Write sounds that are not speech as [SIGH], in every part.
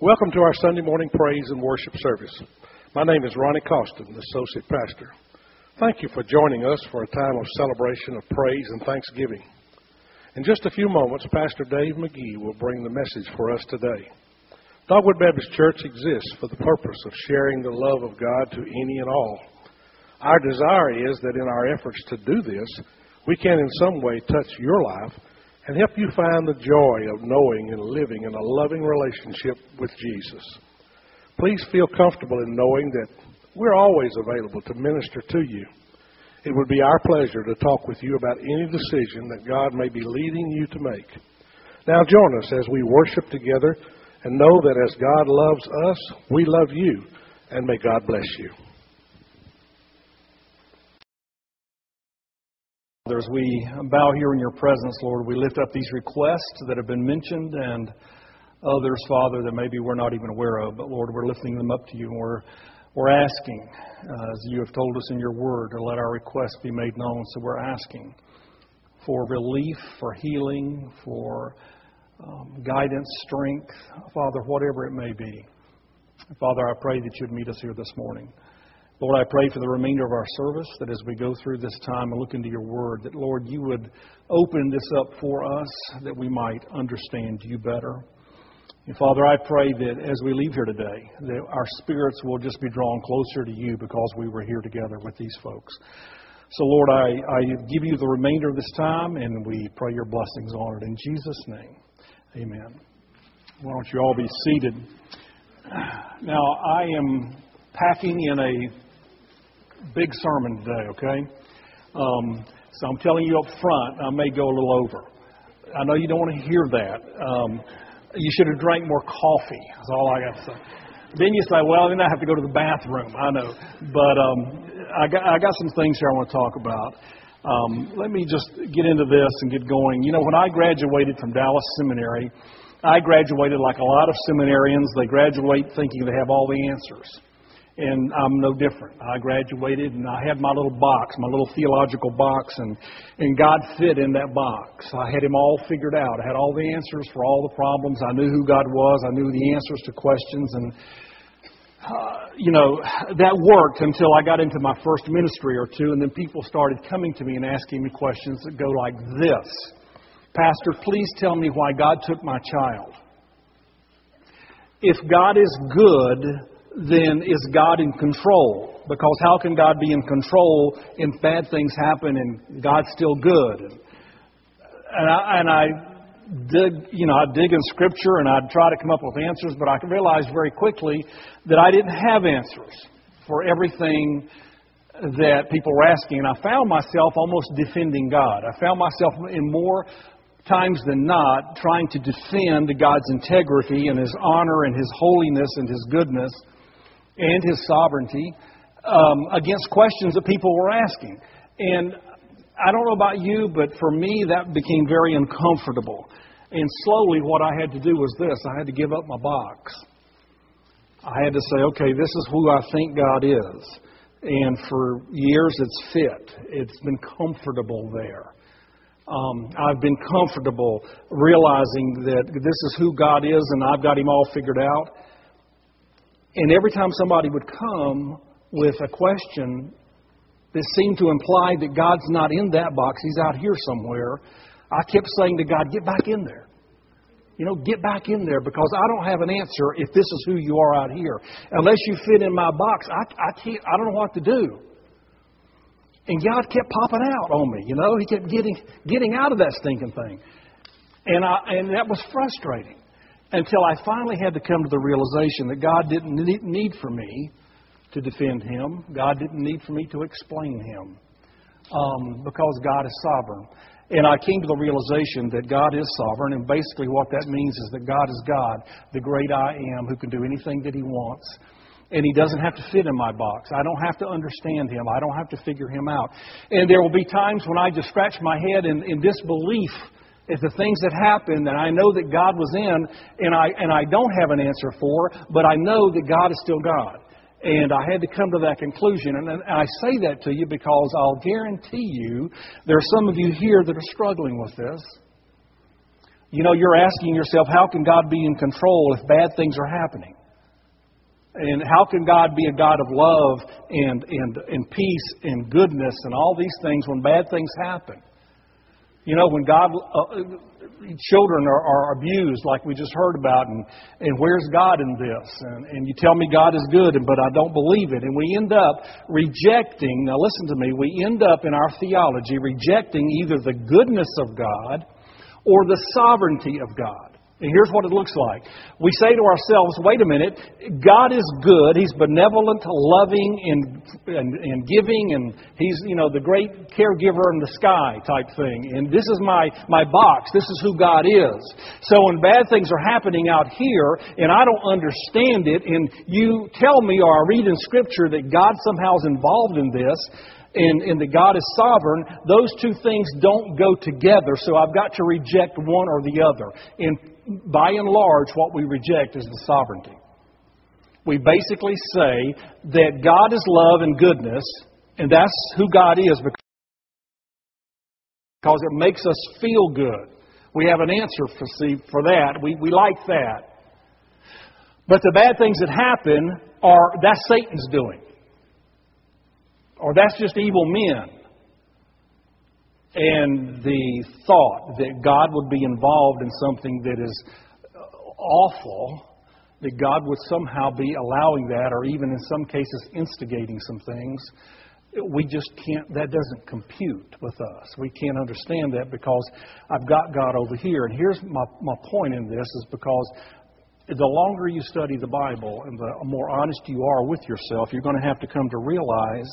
Welcome to our Sunday morning praise and worship service. My name is Ronnie Costin, Associate Pastor. Thank you for joining us for a time of celebration of praise and thanksgiving. In just a few moments, Pastor Dave McGee will bring the message for us today. Dogwood Baptist Church exists for the purpose of sharing the love of God to any and all. Our desire is that in our efforts to do this, we can in some way touch your life and help you find the joy of knowing and living in a loving relationship with Jesus. Please feel comfortable in knowing that we're always available to minister to you. It would be our pleasure to talk with you about any decision that God may be leading you to make. Now join us as we worship together and know that as God loves us, we love you, and may God bless you. As we bow here in your presence, Lord, we lift up these requests that have been mentioned and others, Father, that maybe we're not even aware of. But Lord, we're lifting them up to you and we're, we're asking, uh, as you have told us in your word, to let our requests be made known. So we're asking for relief, for healing, for um, guidance, strength, Father, whatever it may be. Father, I pray that you'd meet us here this morning. Lord, I pray for the remainder of our service that as we go through this time and look into your word, that, Lord, you would open this up for us that we might understand you better. And Father, I pray that as we leave here today, that our spirits will just be drawn closer to you because we were here together with these folks. So, Lord, I, I give you the remainder of this time and we pray your blessings on it. In Jesus' name, amen. Why don't you all be seated? Now, I am packing in a big sermon today, okay? Um, so I'm telling you up front, I may go a little over. I know you don't want to hear that. Um, you should have drank more coffee. That's all I got to say. Then you say, well, then I have to go to the bathroom. I know, but um, I got I got some things here I want to talk about. Um, let me just get into this and get going. You know, when I graduated from Dallas Seminary, I graduated like a lot of seminarians. They graduate thinking they have all the answers and I'm no different. I graduated and I had my little box, my little theological box, and, and God fit in that box. I had Him all figured out. I had all the answers for all the problems. I knew who God was. I knew the answers to questions. And, uh, you know, that worked until I got into my first ministry or two, and then people started coming to me and asking me questions that go like this Pastor, please tell me why God took my child. If God is good, then is God in control? Because how can God be in control if bad things happen and God's still good? And I, and I dig, you know, I dig in Scripture and I'd try to come up with answers, but I realized very quickly that I didn't have answers for everything that people were asking. And I found myself almost defending God. I found myself in more times than not trying to defend God's integrity and His honor and His holiness and His goodness and his sovereignty um, against questions that people were asking. And I don't know about you, but for me, that became very uncomfortable. And slowly, what I had to do was this I had to give up my box. I had to say, okay, this is who I think God is. And for years, it's fit, it's been comfortable there. Um, I've been comfortable realizing that this is who God is and I've got Him all figured out. And every time somebody would come with a question that seemed to imply that God's not in that box, He's out here somewhere, I kept saying to God, Get back in there. You know, get back in there because I don't have an answer if this is who you are out here. Unless you fit in my box, I, I can't. I don't know what to do. And God kept popping out on me. You know, He kept getting getting out of that stinking thing, and I and that was frustrating until I finally had to come to the realization that God didn't need for me to defend him. God didn't need for me to explain him um, because God is sovereign. And I came to the realization that God is sovereign, and basically what that means is that God is God, the great I am, who can do anything that He wants. And He doesn't have to fit in my box. I don't have to understand Him. I don't have to figure Him out. And there will be times when I just scratch my head in, in disbelief is the things that happen that I know that God was in and I, and I don't have an answer for, but I know that God is still God. And I had to come to that conclusion. And, and I say that to you because I'll guarantee you there are some of you here that are struggling with this. You know, you're asking yourself, how can God be in control if bad things are happening? And how can God be a God of love and, and, and peace and goodness and all these things when bad things happen? You know, when God, uh, children are, are abused, like we just heard about, and, and where's God in this? And, and you tell me God is good, but I don't believe it. And we end up rejecting, now listen to me, we end up in our theology rejecting either the goodness of God or the sovereignty of God. And here's what it looks like. We say to ourselves, wait a minute, God is good. He's benevolent, loving, and, and, and, giving, and He's, you know, the great caregiver in the sky type thing. And this is my, my box. This is who God is. So when bad things are happening out here, and I don't understand it, and you tell me or I read in Scripture that God somehow is involved in this, and, and that God is sovereign, those two things don't go together. So I've got to reject one or the other. And by and large, what we reject is the sovereignty. We basically say that God is love and goodness, and that's who God is because it makes us feel good. We have an answer for, see, for that. We, we like that. But the bad things that happen are that's Satan's doing. Or that's just evil men. And the thought that God would be involved in something that is uh, awful, that God would somehow be allowing that, or even in some cases instigating some things, we just can't, that doesn't compute with us. We can't understand that because I've got God over here. And here's my, my point in this is because the longer you study the Bible and the more honest you are with yourself, you're going to have to come to realize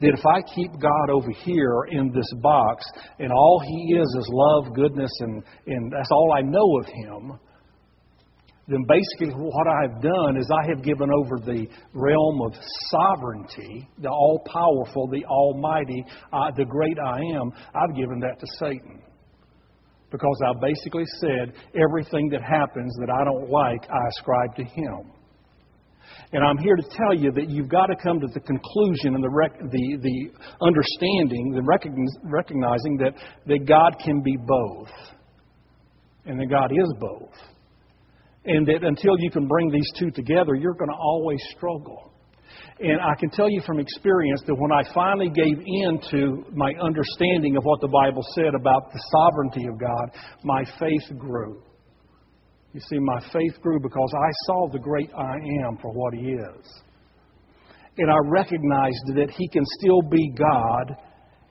that if I keep God over here in this box and all He is is love, goodness, and, and that's all I know of Him, then basically what I've done is I have given over the realm of sovereignty, the all powerful, the almighty, uh, the great I am, I've given that to Satan because I basically said everything that happens that I don't like, I ascribe to him. And I'm here to tell you that you've got to come to the conclusion and the, rec- the, the understanding, the recognizing that, that God can be both. And that God is both. And that until you can bring these two together, you're going to always struggle. And I can tell you from experience that when I finally gave in to my understanding of what the Bible said about the sovereignty of God, my faith grew. You see, my faith grew because I saw the great I am for what He is. And I recognized that He can still be God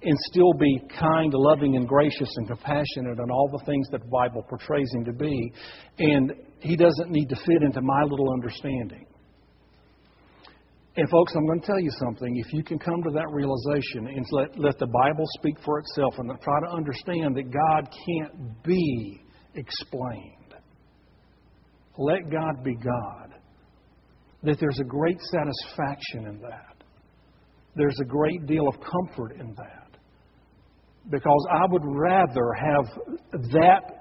and still be kind, loving, and gracious and compassionate and all the things that the Bible portrays Him to be. And He doesn't need to fit into my little understanding. And, folks, I'm going to tell you something. If you can come to that realization and let, let the Bible speak for itself and try to understand that God can't be explained, let God be God. That there's a great satisfaction in that. There's a great deal of comfort in that. Because I would rather have that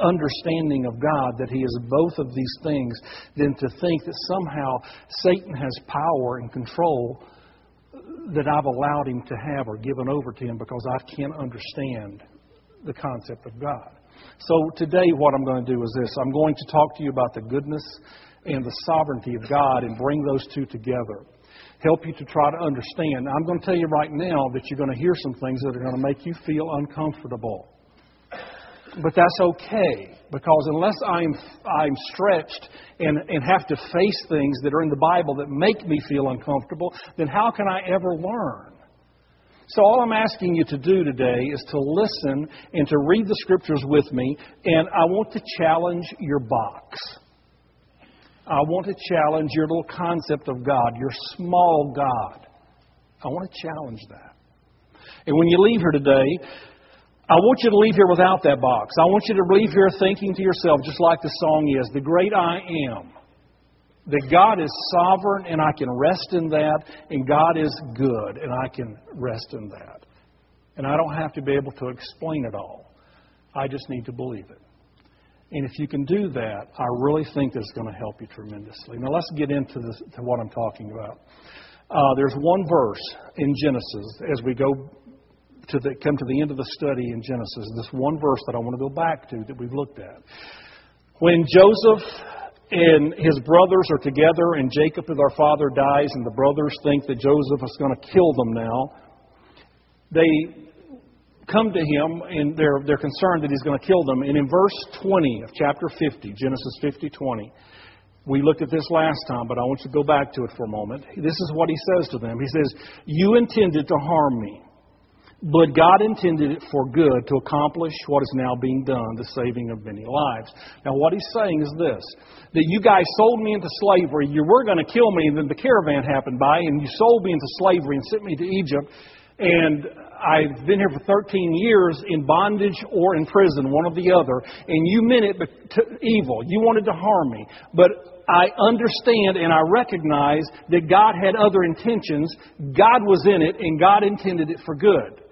understanding of God that He is both of these things than to think that somehow Satan has power and control that I've allowed him to have or given over to him because I can't understand the concept of God. So today, what I'm going to do is this I'm going to talk to you about the goodness and the sovereignty of God and bring those two together. Help you to try to understand. I'm going to tell you right now that you're going to hear some things that are going to make you feel uncomfortable. But that's okay because unless I'm, I'm stretched and, and have to face things that are in the Bible that make me feel uncomfortable, then how can I ever learn? So, all I'm asking you to do today is to listen and to read the scriptures with me, and I want to challenge your box. I want to challenge your little concept of God, your small God. I want to challenge that. And when you leave here today, I want you to leave here without that box. I want you to leave here thinking to yourself, just like the song is, the great I am. That God is sovereign and I can rest in that, and God is good and I can rest in that. And I don't have to be able to explain it all. I just need to believe it. And if you can do that, I really think that's going to help you tremendously. Now let's get into this, to what I'm talking about. Uh, there's one verse in Genesis as we go to the, come to the end of the study in Genesis, this one verse that I want to go back to that we've looked at. When Joseph and his brothers are together, and Jacob, our father, dies, and the brothers think that Joseph is going to kill them now, they come to him and they're, they're concerned that he's going to kill them. And in verse 20 of chapter 50, Genesis 50 20, we looked at this last time, but I want you to go back to it for a moment. This is what he says to them. He says, You intended to harm me, but God intended it for good to accomplish what is now being done, the saving of many lives. Now, what he's saying is this that you guys sold me into slavery, you were going to kill me, and then the caravan happened by, and you sold me into slavery and sent me to Egypt. And I've been here for 13 years in bondage or in prison, one or the other, and you meant it to evil. You wanted to harm me. But I understand and I recognize that God had other intentions. God was in it, and God intended it for good.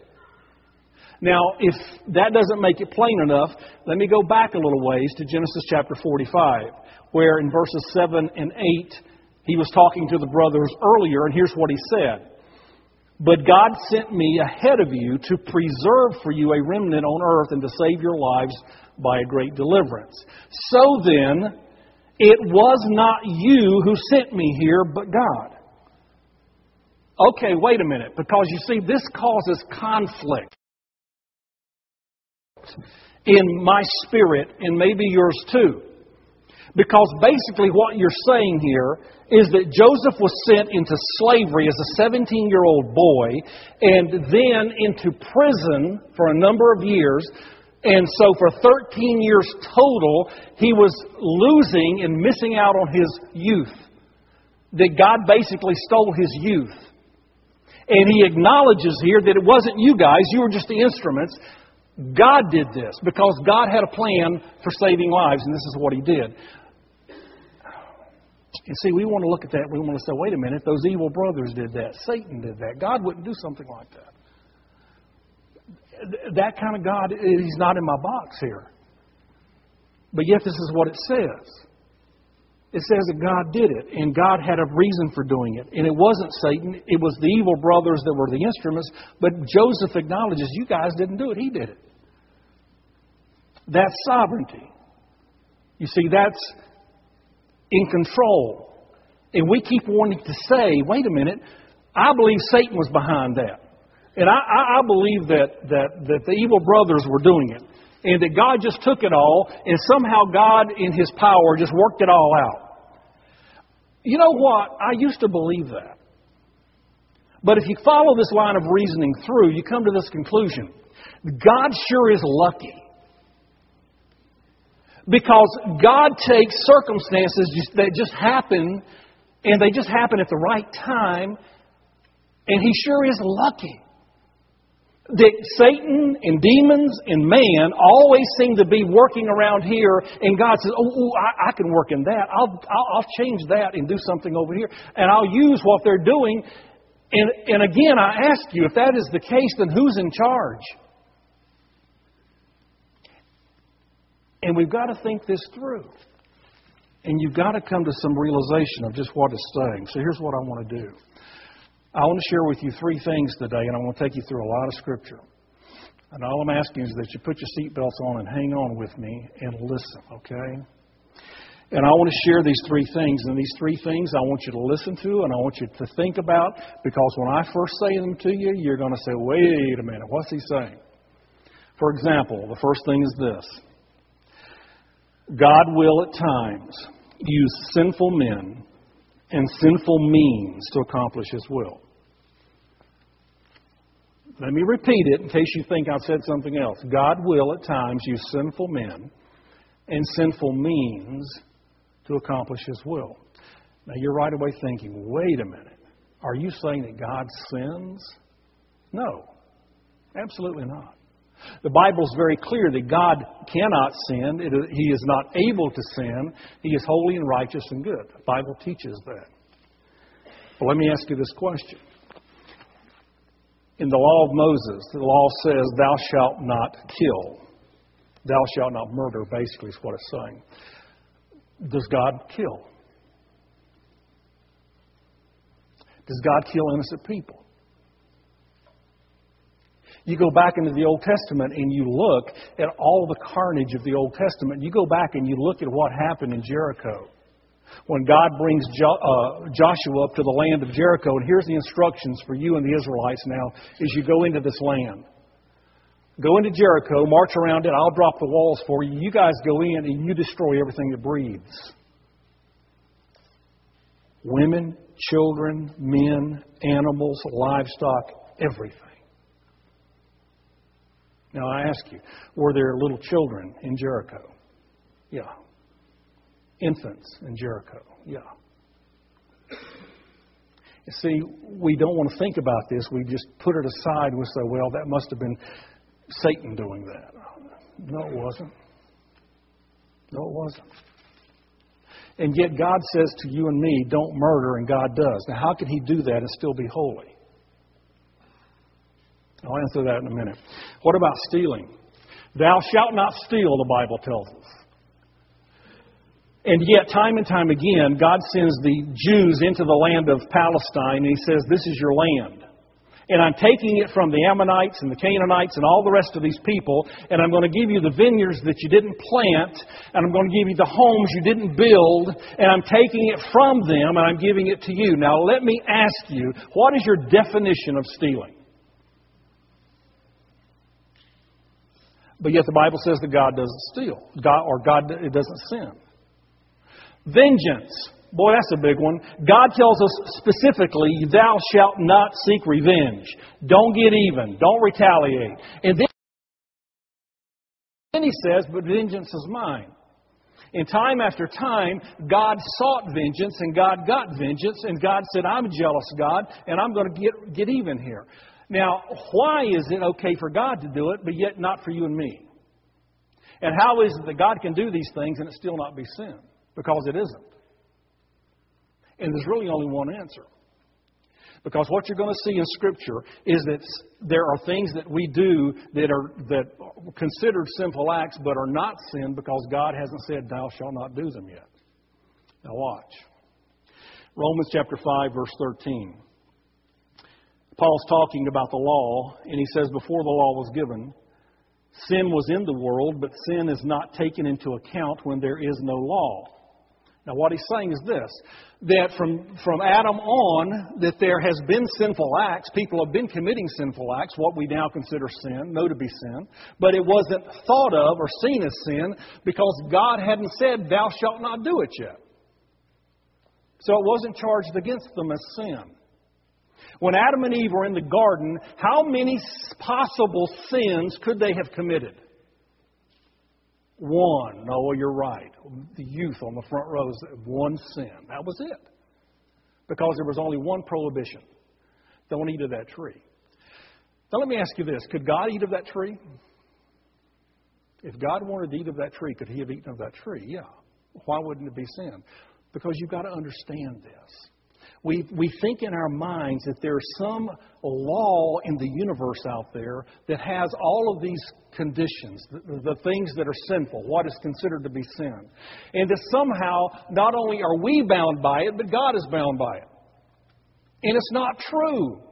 Now, if that doesn't make it plain enough, let me go back a little ways to Genesis chapter 45, where in verses 7 and 8, he was talking to the brothers earlier, and here's what he said. But God sent me ahead of you to preserve for you a remnant on earth and to save your lives by a great deliverance. So then, it was not you who sent me here, but God. Okay, wait a minute, because you see, this causes conflict in my spirit and maybe yours too. Because basically, what you're saying here is that Joseph was sent into slavery as a 17 year old boy and then into prison for a number of years. And so, for 13 years total, he was losing and missing out on his youth. That God basically stole his youth. And he acknowledges here that it wasn't you guys, you were just the instruments. God did this because God had a plan for saving lives, and this is what He did. And see, we want to look at that. We want to say, wait a minute, those evil brothers did that. Satan did that. God wouldn't do something like that. That kind of God, He's not in my box here. But yet, this is what it says. It says that God did it, and God had a reason for doing it. And it wasn't Satan, it was the evil brothers that were the instruments. But Joseph acknowledges, you guys didn't do it, he did it. That's sovereignty. You see, that's in control. And we keep wanting to say, wait a minute, I believe Satan was behind that. And I, I, believe that, that, that the evil brothers were doing it. And that God just took it all, and somehow God, in His power, just worked it all out. You know what? I used to believe that. But if you follow this line of reasoning through, you come to this conclusion God sure is lucky because God takes circumstances that just happen, and they just happen at the right time, and He sure is lucky. That Satan and demons and man always seem to be working around here, and God says, Oh, oh I, I, can work in that. I'll, I'll, I'll change that and do something over here, and I'll use what they're doing. And, and again, I ask you, if that is the case, then who's in charge? And we've got to think this through. And you've got to come to some realization of just what it's saying. So here's what I want to do I want to share with you three things today, and I want to take you through a lot of Scripture. And all I'm asking is that you put your seatbelts on and hang on with me and listen, okay? And I want to share these three things. And these three things I want you to listen to and I want you to think about because when I first say them to you, you're going to say, wait a minute, what's he saying? For example, the first thing is this God will at times use sinful men and sinful means to accomplish His will. Let me repeat it in case you think I've said something else. God will at times use sinful men and sinful means to accomplish His will. Now you're right away thinking, wait a minute. Are you saying that God sins? No, absolutely not. The Bible is very clear that God cannot sin. he is not able to sin. He is holy and righteous and good. The Bible teaches that. But let me ask you this question. In the law of Moses, the law says, Thou shalt not kill. Thou shalt not murder, basically, is what it's saying. Does God kill? Does God kill innocent people? You go back into the Old Testament and you look at all the carnage of the Old Testament. You go back and you look at what happened in Jericho. When God brings jo- uh, Joshua up to the land of Jericho, and here's the instructions for you and the Israelites now as you go into this land. Go into Jericho, march around it, I'll drop the walls for you. You guys go in and you destroy everything that breathes women, children, men, animals, livestock, everything. Now I ask you, were there little children in Jericho? Yeah. Infants in Jericho? Yeah. You see, we don't want to think about this. We just put it aside we say, well, that must have been Satan doing that. No, it wasn't. No, it wasn't. And yet God says to you and me, don't murder, and God does. Now, how can He do that and still be holy? I'll answer that in a minute. What about stealing? Thou shalt not steal, the Bible tells us. And yet, time and time again, God sends the Jews into the land of Palestine, and He says, This is your land. And I'm taking it from the Ammonites and the Canaanites and all the rest of these people, and I'm going to give you the vineyards that you didn't plant, and I'm going to give you the homes you didn't build, and I'm taking it from them and I'm giving it to you. Now, let me ask you, what is your definition of stealing? But yet the Bible says that God doesn't steal, God, or God it doesn't sin. Vengeance. Boy, that's a big one. God tells us specifically, thou shalt not seek revenge. Don't get even. Don't retaliate. And then, then he says, but vengeance is mine. And time after time, God sought vengeance and God got vengeance, and God said, I'm a jealous God, and I'm going to get, get even here. Now, why is it okay for God to do it, but yet not for you and me? And how is it that God can do these things and it still not be sin? Because it isn't. And there's really only one answer. Because what you're going to see in Scripture is that there are things that we do that are that are considered sinful acts, but are not sin because God hasn't said, "Thou shalt not do them yet." Now watch. Romans chapter five, verse thirteen. Paul's talking about the law, and he says, "Before the law was given, sin was in the world, but sin is not taken into account when there is no law." Now, what he's saying is this that from, from Adam on, that there has been sinful acts. People have been committing sinful acts, what we now consider sin, know to be sin. But it wasn't thought of or seen as sin because God hadn't said, Thou shalt not do it yet. So it wasn't charged against them as sin. When Adam and Eve were in the garden, how many possible sins could they have committed? One. No, you're right. The youth on the front row is one sin. That was it. Because there was only one prohibition don't eat of that tree. Now, let me ask you this could God eat of that tree? If God wanted to eat of that tree, could He have eaten of that tree? Yeah. Why wouldn't it be sin? Because you've got to understand this. We, we think in our minds that there's some law in the universe out there that has all of these conditions, the, the things that are sinful, what is considered to be sin. And that somehow not only are we bound by it, but God is bound by it. And it's not true.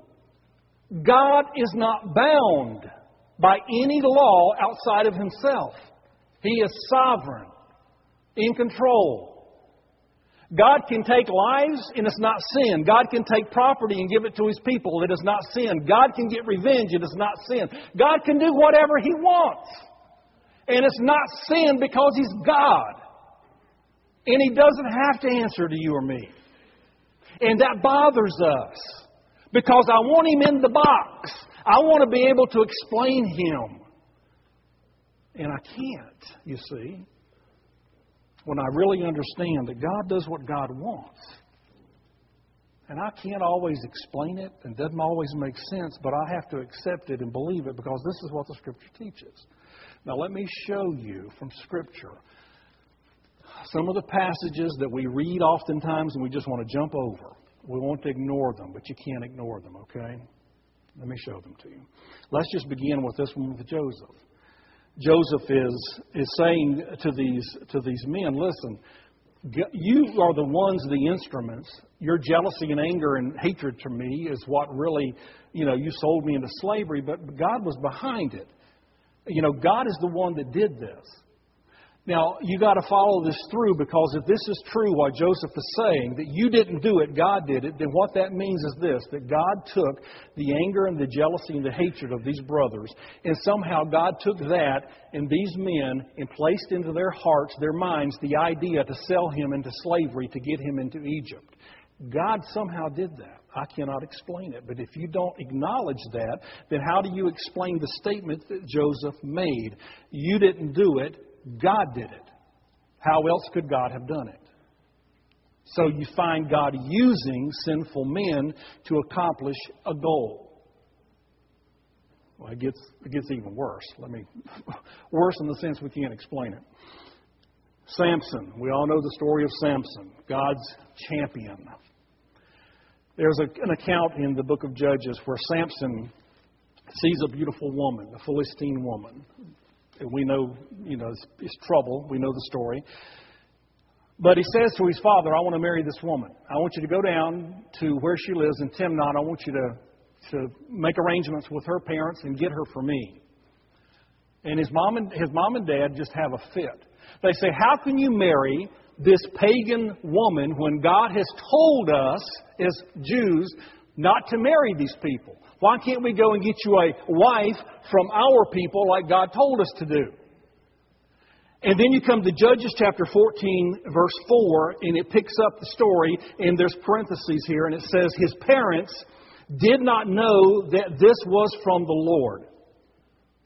God is not bound by any law outside of Himself. He is sovereign, in control. God can take lives and it's not sin. God can take property and give it to his people. It is not sin. God can get revenge. It is not sin. God can do whatever he wants. And it's not sin because he's God. And he doesn't have to answer to you or me. And that bothers us because I want him in the box. I want to be able to explain him. And I can't, you see when I really understand that God does what God wants. And I can't always explain it and doesn't always make sense, but I have to accept it and believe it because this is what the Scripture teaches. Now, let me show you from Scripture some of the passages that we read oftentimes and we just want to jump over. We want to ignore them, but you can't ignore them, okay? Let me show them to you. Let's just begin with this one with Joseph. Joseph is, is saying to these, to these men, listen, You are the ones, the instruments. Your jealousy and anger and hatred to me is what really, you know, you sold me into slavery, but God was behind it. You know, God is the one that did this. Now, you got to follow this through because if this is true, what Joseph is saying, that you didn't do it, God did it, then what that means is this that God took the anger and the jealousy and the hatred of these brothers, and somehow God took that and these men and placed into their hearts, their minds, the idea to sell him into slavery to get him into Egypt. God somehow did that. I cannot explain it. But if you don't acknowledge that, then how do you explain the statement that Joseph made? You didn't do it, God did it. How else could God have done it? So you find God using sinful men to accomplish a goal. Well, it gets, it gets even worse. Let me, [LAUGHS] worse in the sense we can't explain it. Samson. We all know the story of Samson, God's champion. There's a, an account in the book of Judges where Samson sees a beautiful woman, a Philistine woman, we know, you know, it's, it's trouble. We know the story. But he says to his father, I want to marry this woman. I want you to go down to where she lives in Timnah. I want you to, to make arrangements with her parents and get her for me. And his mom and his mom and dad just have a fit. They say, How can you marry this pagan woman when God has told us as Jews not to marry these people? Why can't we go and get you a wife from our people like God told us to do? And then you come to Judges chapter 14, verse 4, and it picks up the story, and there's parentheses here, and it says, His parents did not know that this was from the Lord,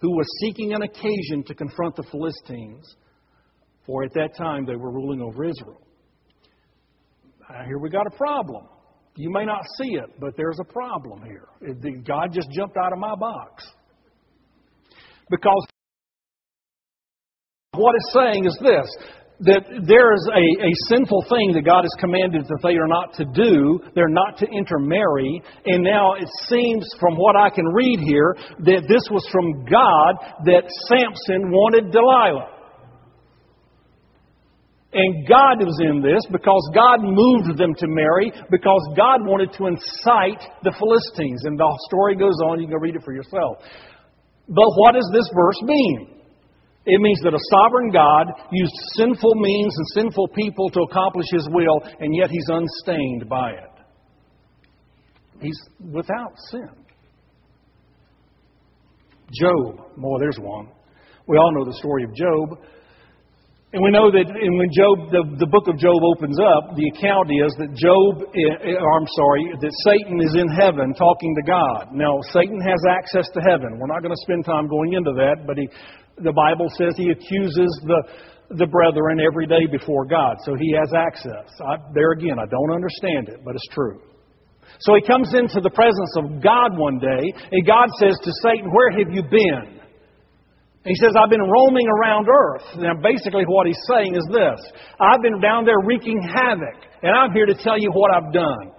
who was seeking an occasion to confront the Philistines, for at that time they were ruling over Israel. Uh, here we got a problem. You may not see it, but there's a problem here. God just jumped out of my box. Because what it's saying is this that there is a, a sinful thing that God has commanded that they are not to do. They're not to intermarry. And now it seems, from what I can read here, that this was from God that Samson wanted Delilah. And God was in this because God moved them to marry, because God wanted to incite the Philistines. And the story goes on, you can read it for yourself. But what does this verse mean? It means that a sovereign God used sinful means and sinful people to accomplish His will, and yet He's unstained by it. He's without sin. Job, boy, there's one. We all know the story of Job. And we know that and when Job, the, the book of Job opens up, the account is that Job, eh, eh, I'm sorry, that Satan is in heaven talking to God. Now, Satan has access to heaven. We're not going to spend time going into that, but he, the Bible says he accuses the, the brethren every day before God. So he has access. I, there again, I don't understand it, but it's true. So he comes into the presence of God one day, and God says to Satan, Where have you been? He says, I've been roaming around earth. Now, basically, what he's saying is this I've been down there wreaking havoc, and I'm here to tell you what I've done.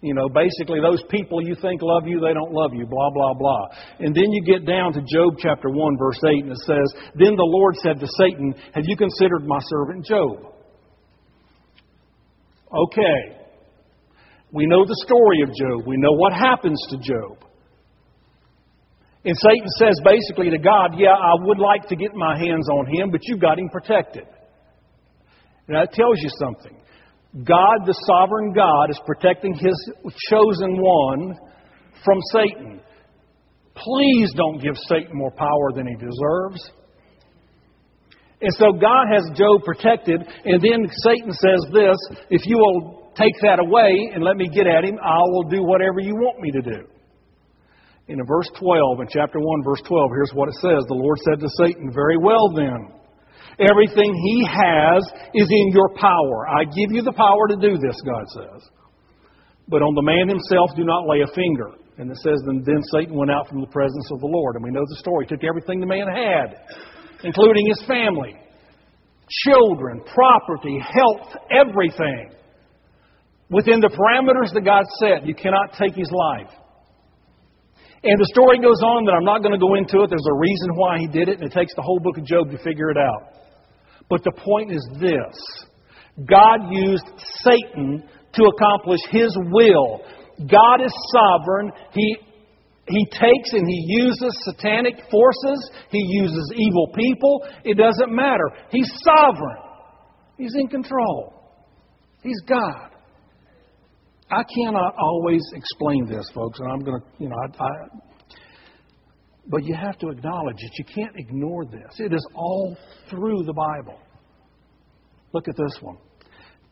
You know, basically, those people you think love you, they don't love you, blah, blah, blah. And then you get down to Job chapter 1, verse 8, and it says, Then the Lord said to Satan, Have you considered my servant Job? Okay. We know the story of Job. We know what happens to Job. And Satan says basically to God, Yeah, I would like to get my hands on him, but you've got him protected. And that tells you something. God, the sovereign God, is protecting his chosen one from Satan. Please don't give Satan more power than he deserves. And so God has Job protected, and then Satan says this if you will take that away and let me get at him, I will do whatever you want me to do in verse 12, in chapter 1, verse 12, here's what it says. The Lord said to Satan, Very well then. Everything he has is in your power. I give you the power to do this, God says. But on the man himself, do not lay a finger. And it says, then, then Satan went out from the presence of the Lord. And we know the story. He took everything the man had, including his family, children, property, health, everything. Within the parameters that God set, you cannot take his life. And the story goes on that I'm not going to go into it. There's a reason why he did it, and it takes the whole book of Job to figure it out. But the point is this God used Satan to accomplish his will. God is sovereign. He he takes and he uses satanic forces. He uses evil people. It doesn't matter. He's sovereign. He's in control. He's God. I cannot always explain this, folks, and I'm going to, you know, I, I, but you have to acknowledge it. You can't ignore this. It is all through the Bible. Look at this one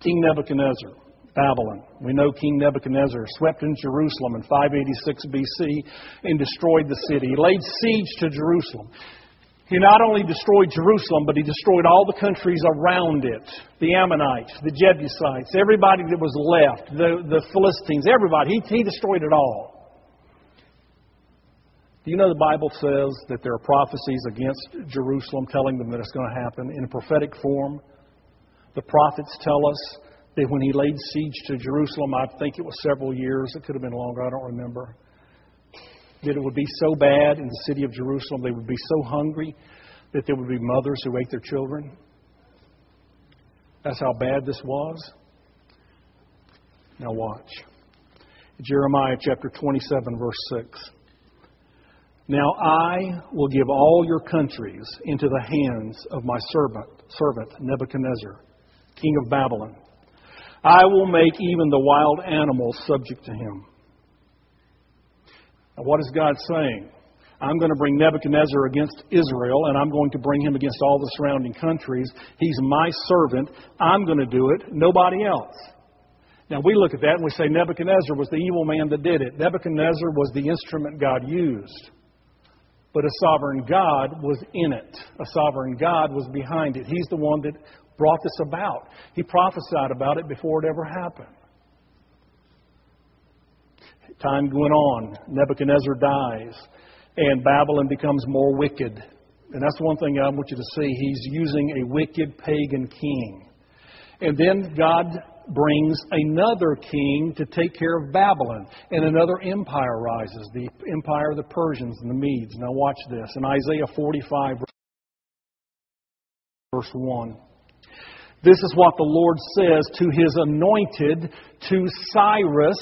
King Nebuchadnezzar, Babylon. We know King Nebuchadnezzar swept in Jerusalem in 586 BC and destroyed the city. He laid siege to Jerusalem. He not only destroyed Jerusalem, but he destroyed all the countries around it the Ammonites, the Jebusites, everybody that was left, the, the Philistines, everybody. He, he destroyed it all. Do you know the Bible says that there are prophecies against Jerusalem telling them that it's going to happen in a prophetic form? The prophets tell us that when he laid siege to Jerusalem, I think it was several years, it could have been longer, I don't remember, that it would be so bad in the city of Jerusalem, they would be so hungry that there would be mothers who ate their children. That's how bad this was. Now watch. Jeremiah chapter 27, verse 6. Now I will give all your countries into the hands of my servant, servant Nebuchadnezzar, king of Babylon. I will make even the wild animals subject to him. Now, what is God saying? I'm going to bring Nebuchadnezzar against Israel, and I'm going to bring him against all the surrounding countries. He's my servant. I'm going to do it, nobody else. Now, we look at that and we say Nebuchadnezzar was the evil man that did it. Nebuchadnezzar was the instrument God used. But a sovereign God was in it. A sovereign God was behind it. He's the one that brought this about. He prophesied about it before it ever happened. Time went on. Nebuchadnezzar dies, and Babylon becomes more wicked. And that's one thing I want you to see. He's using a wicked pagan king. And then God brings another king to take care of Babylon, and another empire rises the empire of the Persians and the Medes. Now, watch this. In Isaiah 45, verse 1. This is what the Lord says to his anointed, to Cyrus.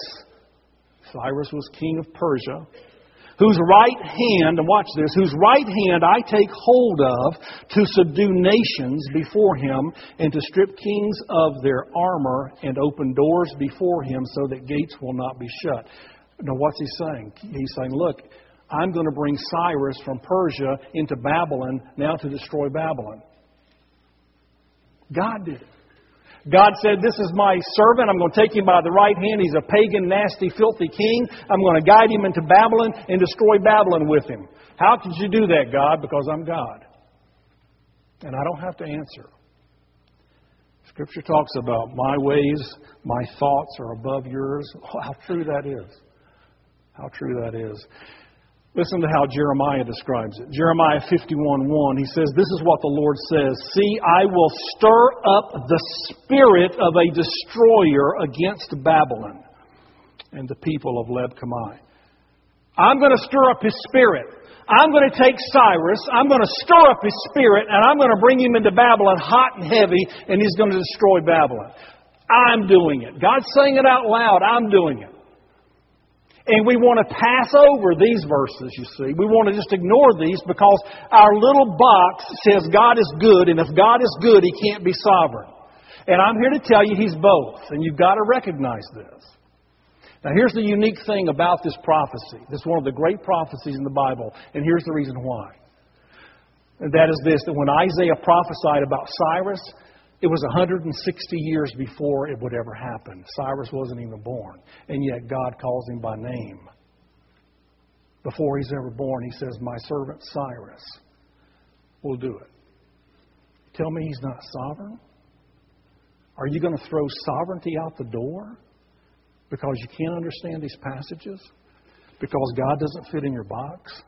Cyrus was king of Persia whose right hand, and watch this, whose right hand I take hold of to subdue nations before him and to strip kings of their armor and open doors before him so that gates will not be shut. Now, what's he saying? He's saying, look, I'm going to bring Cyrus from Persia into Babylon now to destroy Babylon. God did it. God said, This is my servant. I'm going to take him by the right hand. He's a pagan, nasty, filthy king. I'm going to guide him into Babylon and destroy Babylon with him. How could you do that, God? Because I'm God. And I don't have to answer. Scripture talks about my ways, my thoughts are above yours. Oh, how true that is. How true that is. Listen to how Jeremiah describes it. Jeremiah 51 1, he says, This is what the Lord says See, I will stir up the spirit of a destroyer against Babylon and the people of Leb Kamai. I'm going to stir up his spirit. I'm going to take Cyrus, I'm going to stir up his spirit, and I'm going to bring him into Babylon hot and heavy, and he's going to destroy Babylon. I'm doing it. God's saying it out loud. I'm doing it. And we want to pass over these verses, you see. We want to just ignore these because our little box says God is good, and if God is good, He can't be sovereign. And I'm here to tell you He's both, and you've got to recognize this. Now, here's the unique thing about this prophecy. This is one of the great prophecies in the Bible, and here's the reason why. And that is this that when Isaiah prophesied about Cyrus, it was 160 years before it would ever happen. Cyrus wasn't even born, and yet God calls him by name. Before he's ever born, he says, My servant Cyrus will do it. Tell me he's not sovereign? Are you going to throw sovereignty out the door because you can't understand these passages? Because God doesn't fit in your box?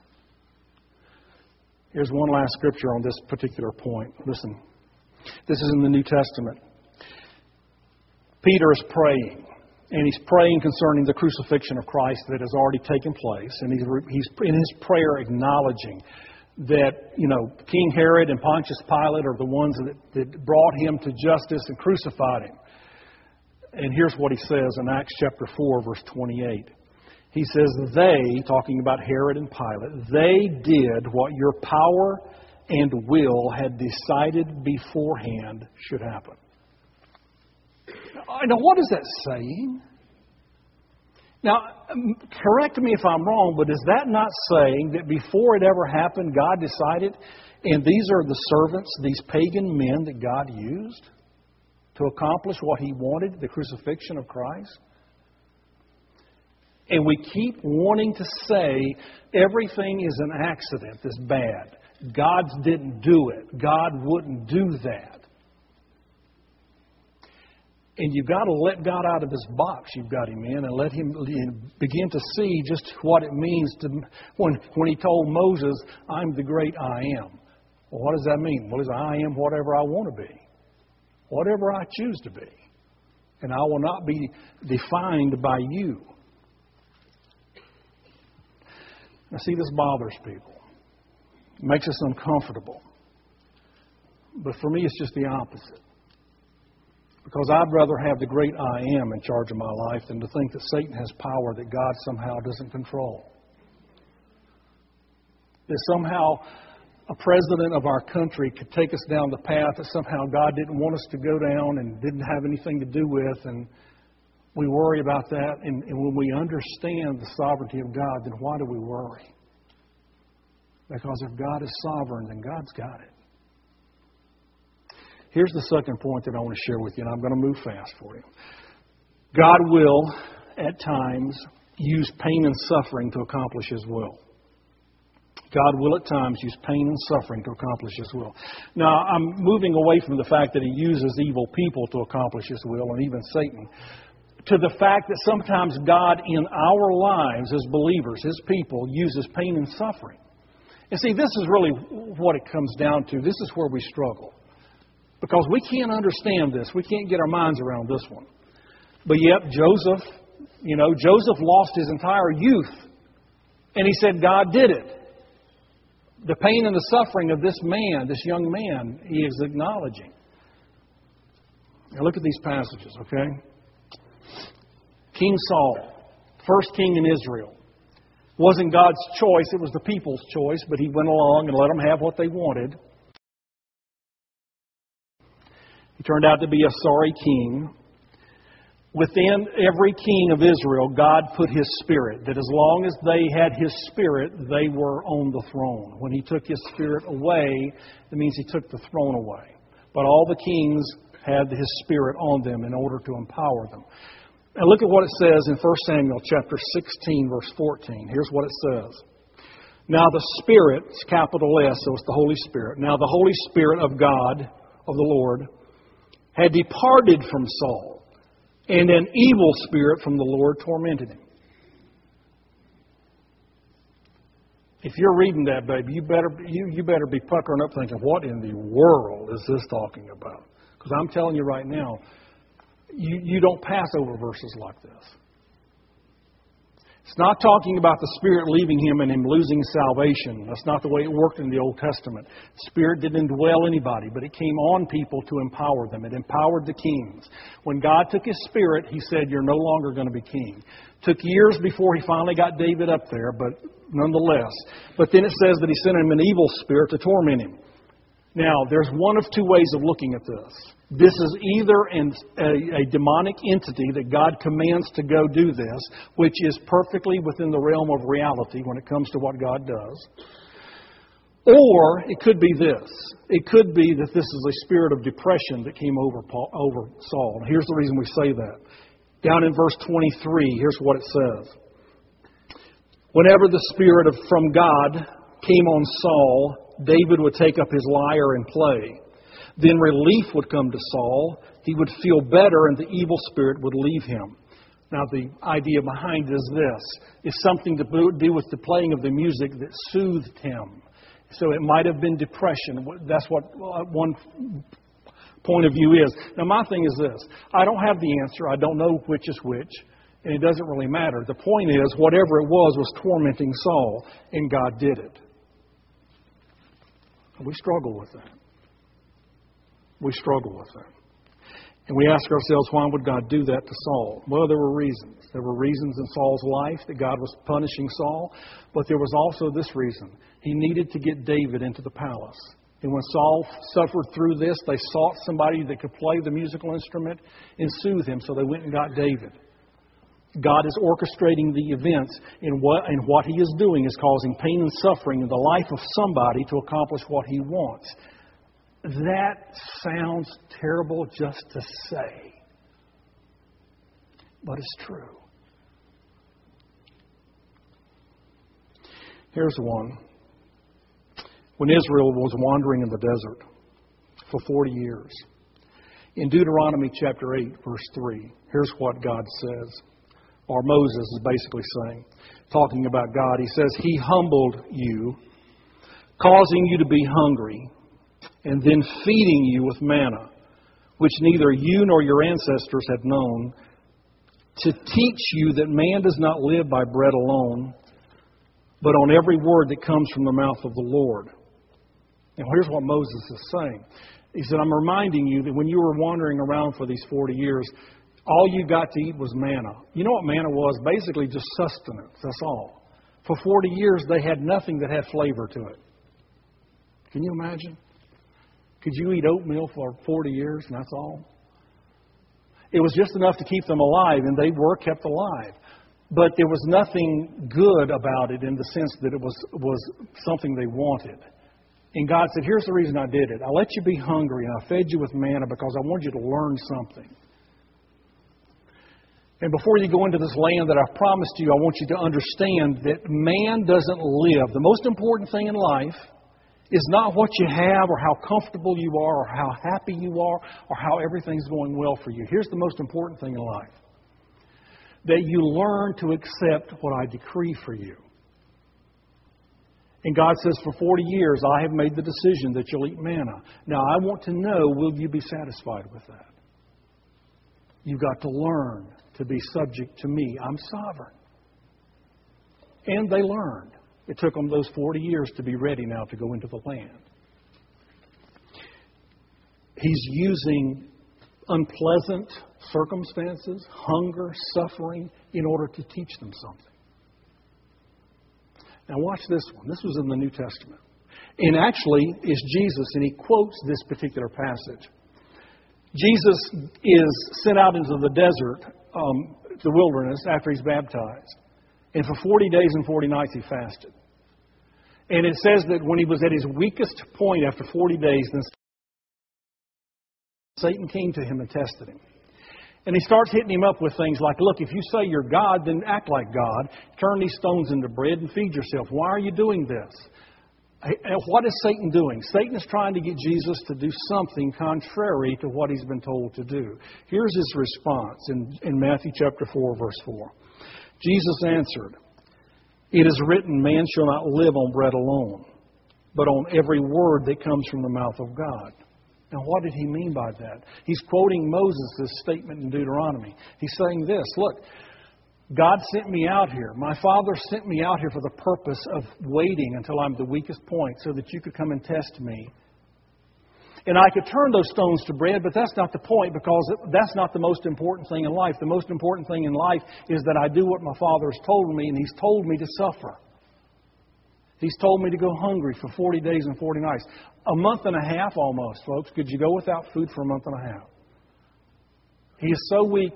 Here's one last scripture on this particular point. Listen. This is in the New Testament. Peter is praying, and he's praying concerning the crucifixion of Christ that has already taken place, and he's, he's in his prayer acknowledging that, you know, King Herod and Pontius Pilate are the ones that, that brought him to justice and crucified him. And here's what he says in Acts chapter 4, verse 28. He says, They, talking about Herod and Pilate, they did what your power and will had decided beforehand should happen. Now, what is that saying? Now, um, correct me if I'm wrong, but is that not saying that before it ever happened, God decided, and these are the servants, these pagan men that God used to accomplish what He wanted, the crucifixion of Christ? And we keep wanting to say everything is an accident, that's bad. God didn't do it. God wouldn't do that. And you've got to let God out of this box you've got him in and let him begin to see just what it means to when when he told Moses, I'm the great I am. Well, what does that mean? Well, is I am whatever I want to be. Whatever I choose to be. And I will not be defined by you. Now see this bothers people. Makes us uncomfortable. But for me it's just the opposite. Because I'd rather have the great I am in charge of my life than to think that Satan has power that God somehow doesn't control. That somehow a president of our country could take us down the path that somehow God didn't want us to go down and didn't have anything to do with. And we worry about that. And, and when we understand the sovereignty of God, then why do we worry? Because if God is sovereign, then God's got it. Here's the second point that I want to share with you, and I'm going to move fast for you. God will, at times, use pain and suffering to accomplish His will. God will at times use pain and suffering to accomplish His will. Now, I'm moving away from the fact that He uses evil people to accomplish His will, and even Satan, to the fact that sometimes God in our lives as believers, His people, uses pain and suffering. And see, this is really what it comes down to. This is where we struggle. Because we can't understand this. We can't get our minds around this one. But yet, Joseph, you know, Joseph lost his entire youth. And he said God did it. The pain and the suffering of this man, this young man, he is acknowledging. Now look at these passages, okay? King Saul, first king in Israel. Wasn't God's choice, it was the people's choice, but he went along and let them have what they wanted. He turned out to be a sorry king. Within every king of Israel, God put His Spirit, that as long as they had His Spirit, they were on the throne. When He took His Spirit away, it means He took the throne away. But all the kings had His Spirit on them in order to empower them. And look at what it says in 1 Samuel chapter 16, verse 14. Here's what it says. Now the Spirit, capital S, so it's the Holy Spirit. Now the Holy Spirit of God, of the Lord, had departed from Saul, and an evil spirit from the Lord tormented him. If you're reading that, baby, you better you, you better be puckering up thinking, what in the world is this talking about? Because I'm telling you right now, you, you don't pass over verses like this. It's not talking about the Spirit leaving him and him losing salvation. That's not the way it worked in the Old Testament. Spirit didn't indwell anybody, but it came on people to empower them. It empowered the kings. When God took His Spirit, He said, You're no longer going to be king. Took years before He finally got David up there, but nonetheless. But then it says that He sent him an evil spirit to torment him. Now, there's one of two ways of looking at this. This is either a, a, demonic entity that God commands to go do this, which is perfectly within the realm of reality when it comes to what God does. Or it could be this. It could be that this is a spirit of depression that came over, Paul, over Saul. here's the reason we say that. Down in verse 23, here's what it says. Whenever the spirit of, from God came on Saul, David would take up his lyre and play. Then relief would come to Saul. He would feel better, and the evil spirit would leave him. Now, the idea behind is this is something to do with the playing of the music that soothed him. So it might have been depression. That's what uh, one point of view is. Now, my thing is this I don't have the answer. I don't know which is which, and it doesn't really matter. The point is, whatever it was was tormenting Saul, and God did it. We struggle with that. We struggle with that. And we ask ourselves, why would God do that to Saul? Well, there were reasons. There were reasons in Saul's life that God was punishing Saul, but there was also this reason. He needed to get David into the palace. And when Saul suffered through this, they sought somebody that could play the musical instrument and soothe him, so they went and got David. God is orchestrating the events, and what, and what He is doing is causing pain and suffering in the life of somebody to accomplish what He wants. That sounds terrible just to say, but it's true. Here's one. When Israel was wandering in the desert for 40 years, in Deuteronomy chapter 8, verse 3, here's what God says or Moses is basically saying, talking about God. He says, He humbled you, causing you to be hungry, and then feeding you with manna, which neither you nor your ancestors had known, to teach you that man does not live by bread alone, but on every word that comes from the mouth of the Lord. And here's what Moses is saying. He said, I'm reminding you that when you were wandering around for these 40 years, all you got to eat was manna. You know what manna was? Basically just sustenance. That's all. For 40 years, they had nothing that had flavor to it. Can you imagine? Could you eat oatmeal for 40 years and that's all? It was just enough to keep them alive, and they were kept alive. But there was nothing good about it in the sense that it was, was something they wanted. And God said, Here's the reason I did it. I let you be hungry, and I fed you with manna because I wanted you to learn something. And before you go into this land that I've promised you, I want you to understand that man doesn't live. The most important thing in life is not what you have or how comfortable you are or how happy you are or how everything's going well for you. Here's the most important thing in life that you learn to accept what I decree for you. And God says, For 40 years I have made the decision that you'll eat manna. Now I want to know, will you be satisfied with that? You've got to learn to be subject to me. I'm sovereign. And they learned. It took them those 40 years to be ready now to go into the land. He's using unpleasant circumstances, hunger, suffering, in order to teach them something. Now, watch this one. This was in the New Testament. And actually, it's Jesus, and he quotes this particular passage. Jesus is sent out into the desert um, the wilderness after he's baptized. And for 40 days and 40 nights he fasted. And it says that when he was at his weakest point after 40 days, then Satan came to him and tested him. And he starts hitting him up with things like, look, if you say you're God, then act like God. Turn these stones into bread and feed yourself. Why are you doing this? What is Satan doing? Satan is trying to get Jesus to do something contrary to what he's been told to do. Here's his response in, in Matthew chapter 4, verse 4. Jesus answered, It is written, Man shall not live on bread alone, but on every word that comes from the mouth of God. Now, what did he mean by that? He's quoting Moses' statement in Deuteronomy. He's saying this Look, God sent me out here. My Father sent me out here for the purpose of waiting until I'm the weakest point so that you could come and test me. And I could turn those stones to bread, but that's not the point because that's not the most important thing in life. The most important thing in life is that I do what my Father has told me, and He's told me to suffer. He's told me to go hungry for 40 days and 40 nights. A month and a half almost, folks. Could you go without food for a month and a half? He is so weak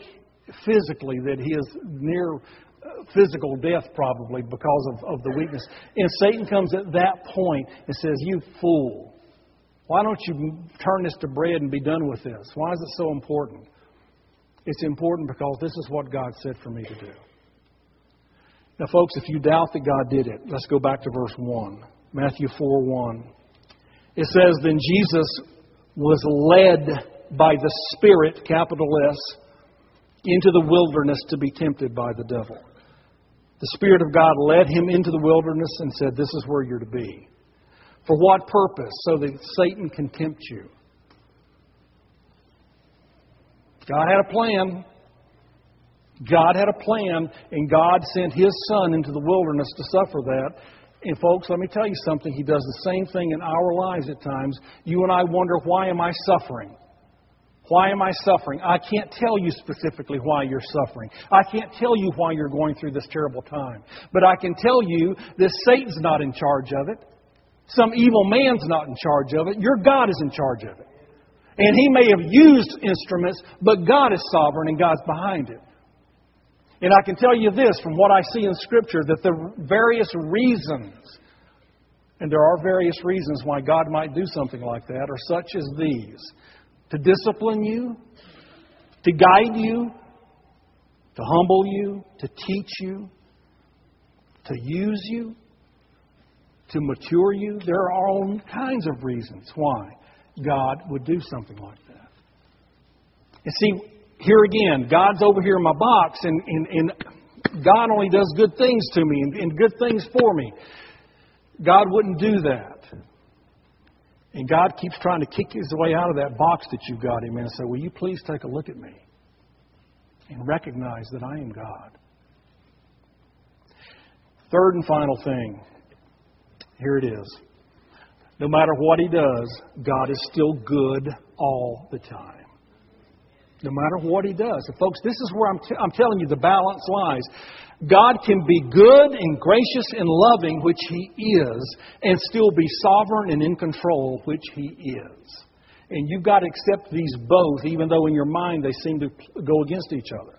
physically that he is near uh, physical death probably because of, of the weakness. And Satan comes at that point and says, You fool. Why don't you turn this to bread and be done with this? Why is it so important? It's important because this is what God said for me to do. Now, folks, if you doubt that God did it, let's go back to verse 1. Matthew 4 1. It says, Then Jesus was led by the Spirit, capital S, into the wilderness to be tempted by the devil. The Spirit of God led him into the wilderness and said, This is where you're to be. For what purpose? So that Satan can tempt you. God had a plan. God had a plan, and God sent His Son into the wilderness to suffer that. And folks, let me tell you something. He does the same thing in our lives at times. You and I wonder, why am I suffering? Why am I suffering? I can't tell you specifically why you're suffering. I can't tell you why you're going through this terrible time. But I can tell you that Satan's not in charge of it. Some evil man's not in charge of it. Your God is in charge of it. And he may have used instruments, but God is sovereign and God's behind it. And I can tell you this from what I see in Scripture that the various reasons, and there are various reasons why God might do something like that, are such as these to discipline you, to guide you, to humble you, to teach you, to use you, to mature you. There are all kinds of reasons why God would do something like that. And see, here again, God's over here in my box, and, and, and God only does good things to me and, and good things for me. God wouldn't do that. And God keeps trying to kick his way out of that box that you've got him in and say, Will you please take a look at me and recognize that I am God? Third and final thing here it is. No matter what he does, God is still good all the time. No matter what he does. And folks, this is where I'm, t- I'm telling you the balance lies. God can be good and gracious and loving, which He is, and still be sovereign and in control, which He is. And you've got to accept these both, even though in your mind they seem to go against each other.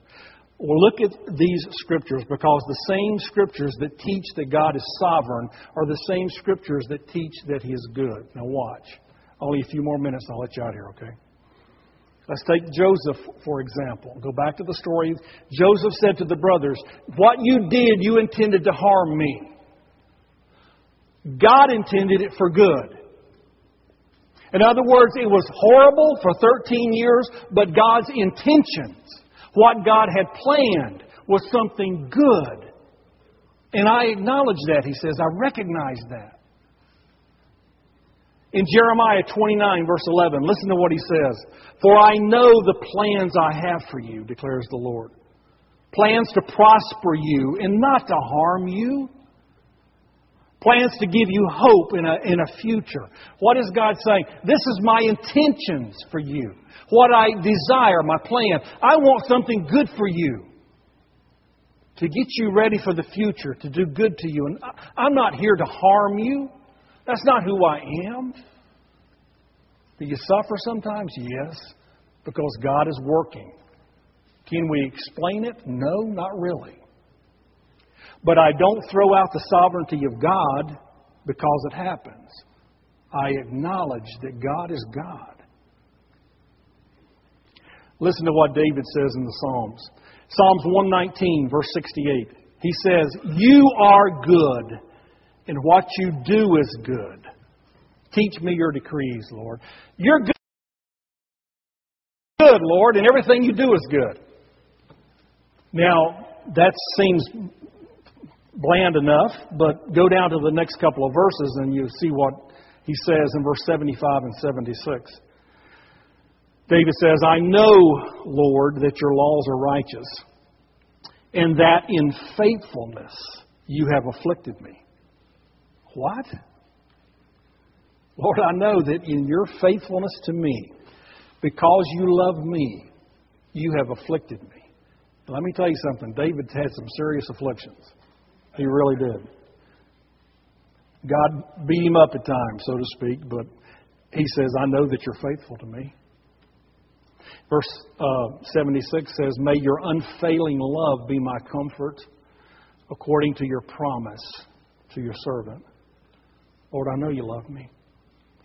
Well, look at these scriptures because the same scriptures that teach that God is sovereign are the same scriptures that teach that He is good. Now, watch. Only a few more minutes, I'll let you out here, okay? Let's take Joseph, for example. Go back to the story. Joseph said to the brothers, What you did, you intended to harm me. God intended it for good. In other words, it was horrible for 13 years, but God's intentions, what God had planned, was something good. And I acknowledge that, he says. I recognize that. In Jeremiah 29, verse 11, listen to what he says. For I know the plans I have for you, declares the Lord. Plans to prosper you and not to harm you. Plans to give you hope in a, in a future. What is God saying? This is my intentions for you. What I desire, my plan. I want something good for you. To get you ready for the future, to do good to you. And I'm not here to harm you. That's not who I am. Do you suffer sometimes? Yes, because God is working. Can we explain it? No, not really. But I don't throw out the sovereignty of God because it happens. I acknowledge that God is God. Listen to what David says in the Psalms. Psalms 119, verse 68. He says, You are good and what you do is good. Teach me your decrees, Lord. You're good, good, Lord, and everything you do is good. Now, that seems bland enough, but go down to the next couple of verses and you see what he says in verse 75 and 76. David says, I know, Lord, that your laws are righteous, and that in faithfulness you have afflicted me. What? Lord, I know that in your faithfulness to me, because you love me, you have afflicted me. Let me tell you something. David had some serious afflictions. He really did. God beat him up at times, so to speak, but he says, I know that you're faithful to me. Verse uh, 76 says, May your unfailing love be my comfort according to your promise to your servant. Lord, I know you love me.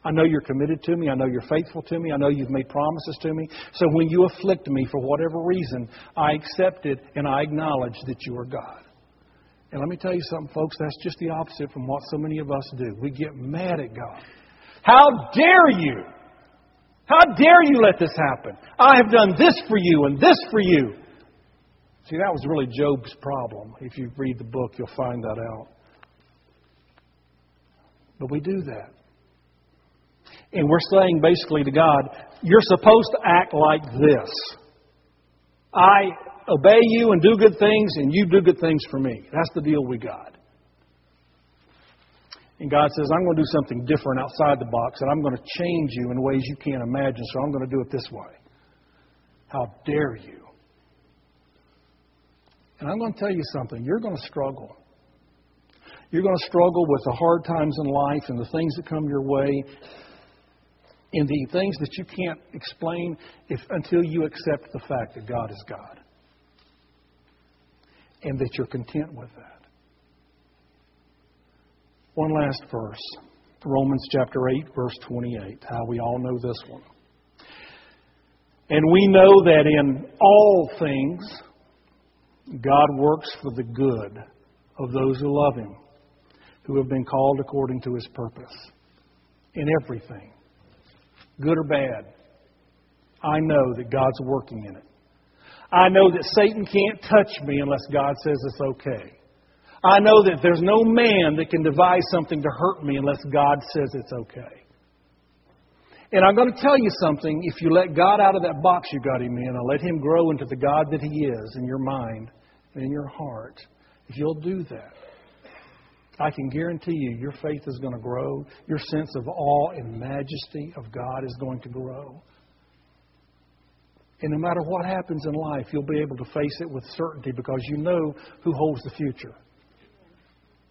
I know you're committed to me. I know you're faithful to me. I know you've made promises to me. So when you afflict me for whatever reason, I accept it and I acknowledge that you are God. And let me tell you something, folks, that's just the opposite from what so many of us do. We get mad at God. How dare you? How dare you let this happen? I have done this for you and this for you. See, that was really Job's problem. If you read the book, you'll find that out. But we do that. And we're saying basically to God, you're supposed to act like this. I obey you and do good things, and you do good things for me. That's the deal we got. And God says, I'm going to do something different outside the box, and I'm going to change you in ways you can't imagine, so I'm going to do it this way. How dare you? And I'm going to tell you something. You're going to struggle. You're going to struggle with the hard times in life and the things that come your way and the things that you can't explain if, until you accept the fact that God is God and that you're content with that. One last verse Romans chapter 8, verse 28. How we all know this one. And we know that in all things, God works for the good of those who love Him, who have been called according to His purpose. In everything, good or bad, I know that God's working in it. I know that Satan can't touch me unless God says it's okay. I know that there's no man that can devise something to hurt me unless God says it's okay. And I'm going to tell you something. If you let God out of that box you got him in and let him grow into the God that he is in your mind and in your heart, if you'll do that, I can guarantee you your faith is going to grow. Your sense of awe and majesty of God is going to grow. And no matter what happens in life, you'll be able to face it with certainty because you know who holds the future.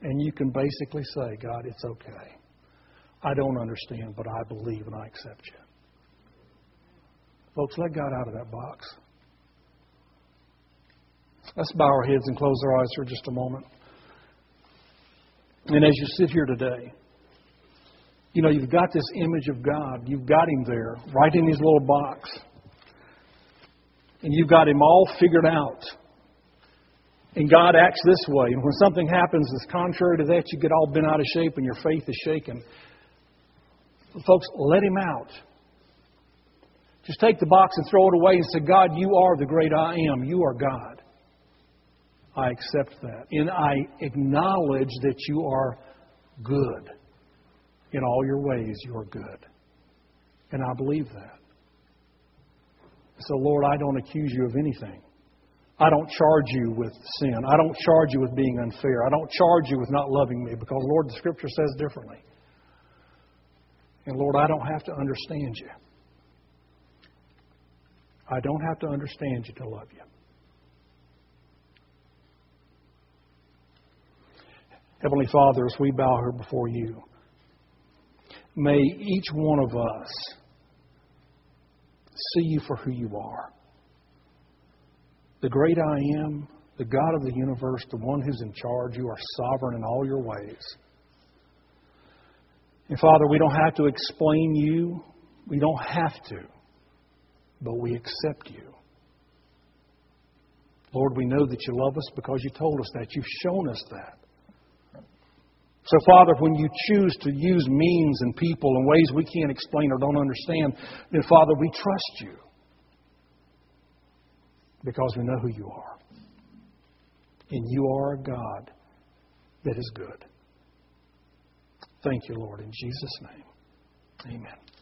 And you can basically say, God, it's okay. I don't understand, but I believe and I accept you. Folks, let God out of that box. Let's bow our heads and close our eyes for just a moment. And as you sit here today, you know, you've got this image of God. You've got Him there, right in His little box. And you've got Him all figured out. And God acts this way. And when something happens that's contrary to that, you get all bent out of shape and your faith is shaken. Folks, let Him out. Just take the box and throw it away and say, God, you are the great I am. You are God. I accept that. And I acknowledge that you are good. In all your ways, you are good. And I believe that. So, Lord, I don't accuse you of anything. I don't charge you with sin. I don't charge you with being unfair. I don't charge you with not loving me because, Lord, the Scripture says differently. And, Lord, I don't have to understand you. I don't have to understand you to love you. Heavenly Father, as we bow here before you, may each one of us see you for who you are the great I am, the God of the universe, the one who's in charge. You are sovereign in all your ways. And Father, we don't have to explain you. We don't have to. But we accept you. Lord, we know that you love us because you told us that. You've shown us that. So, Father, when you choose to use means and people in ways we can't explain or don't understand, then, Father, we trust you because we know who you are. And you are a God that is good. Thank you, Lord, in Jesus' name. Amen.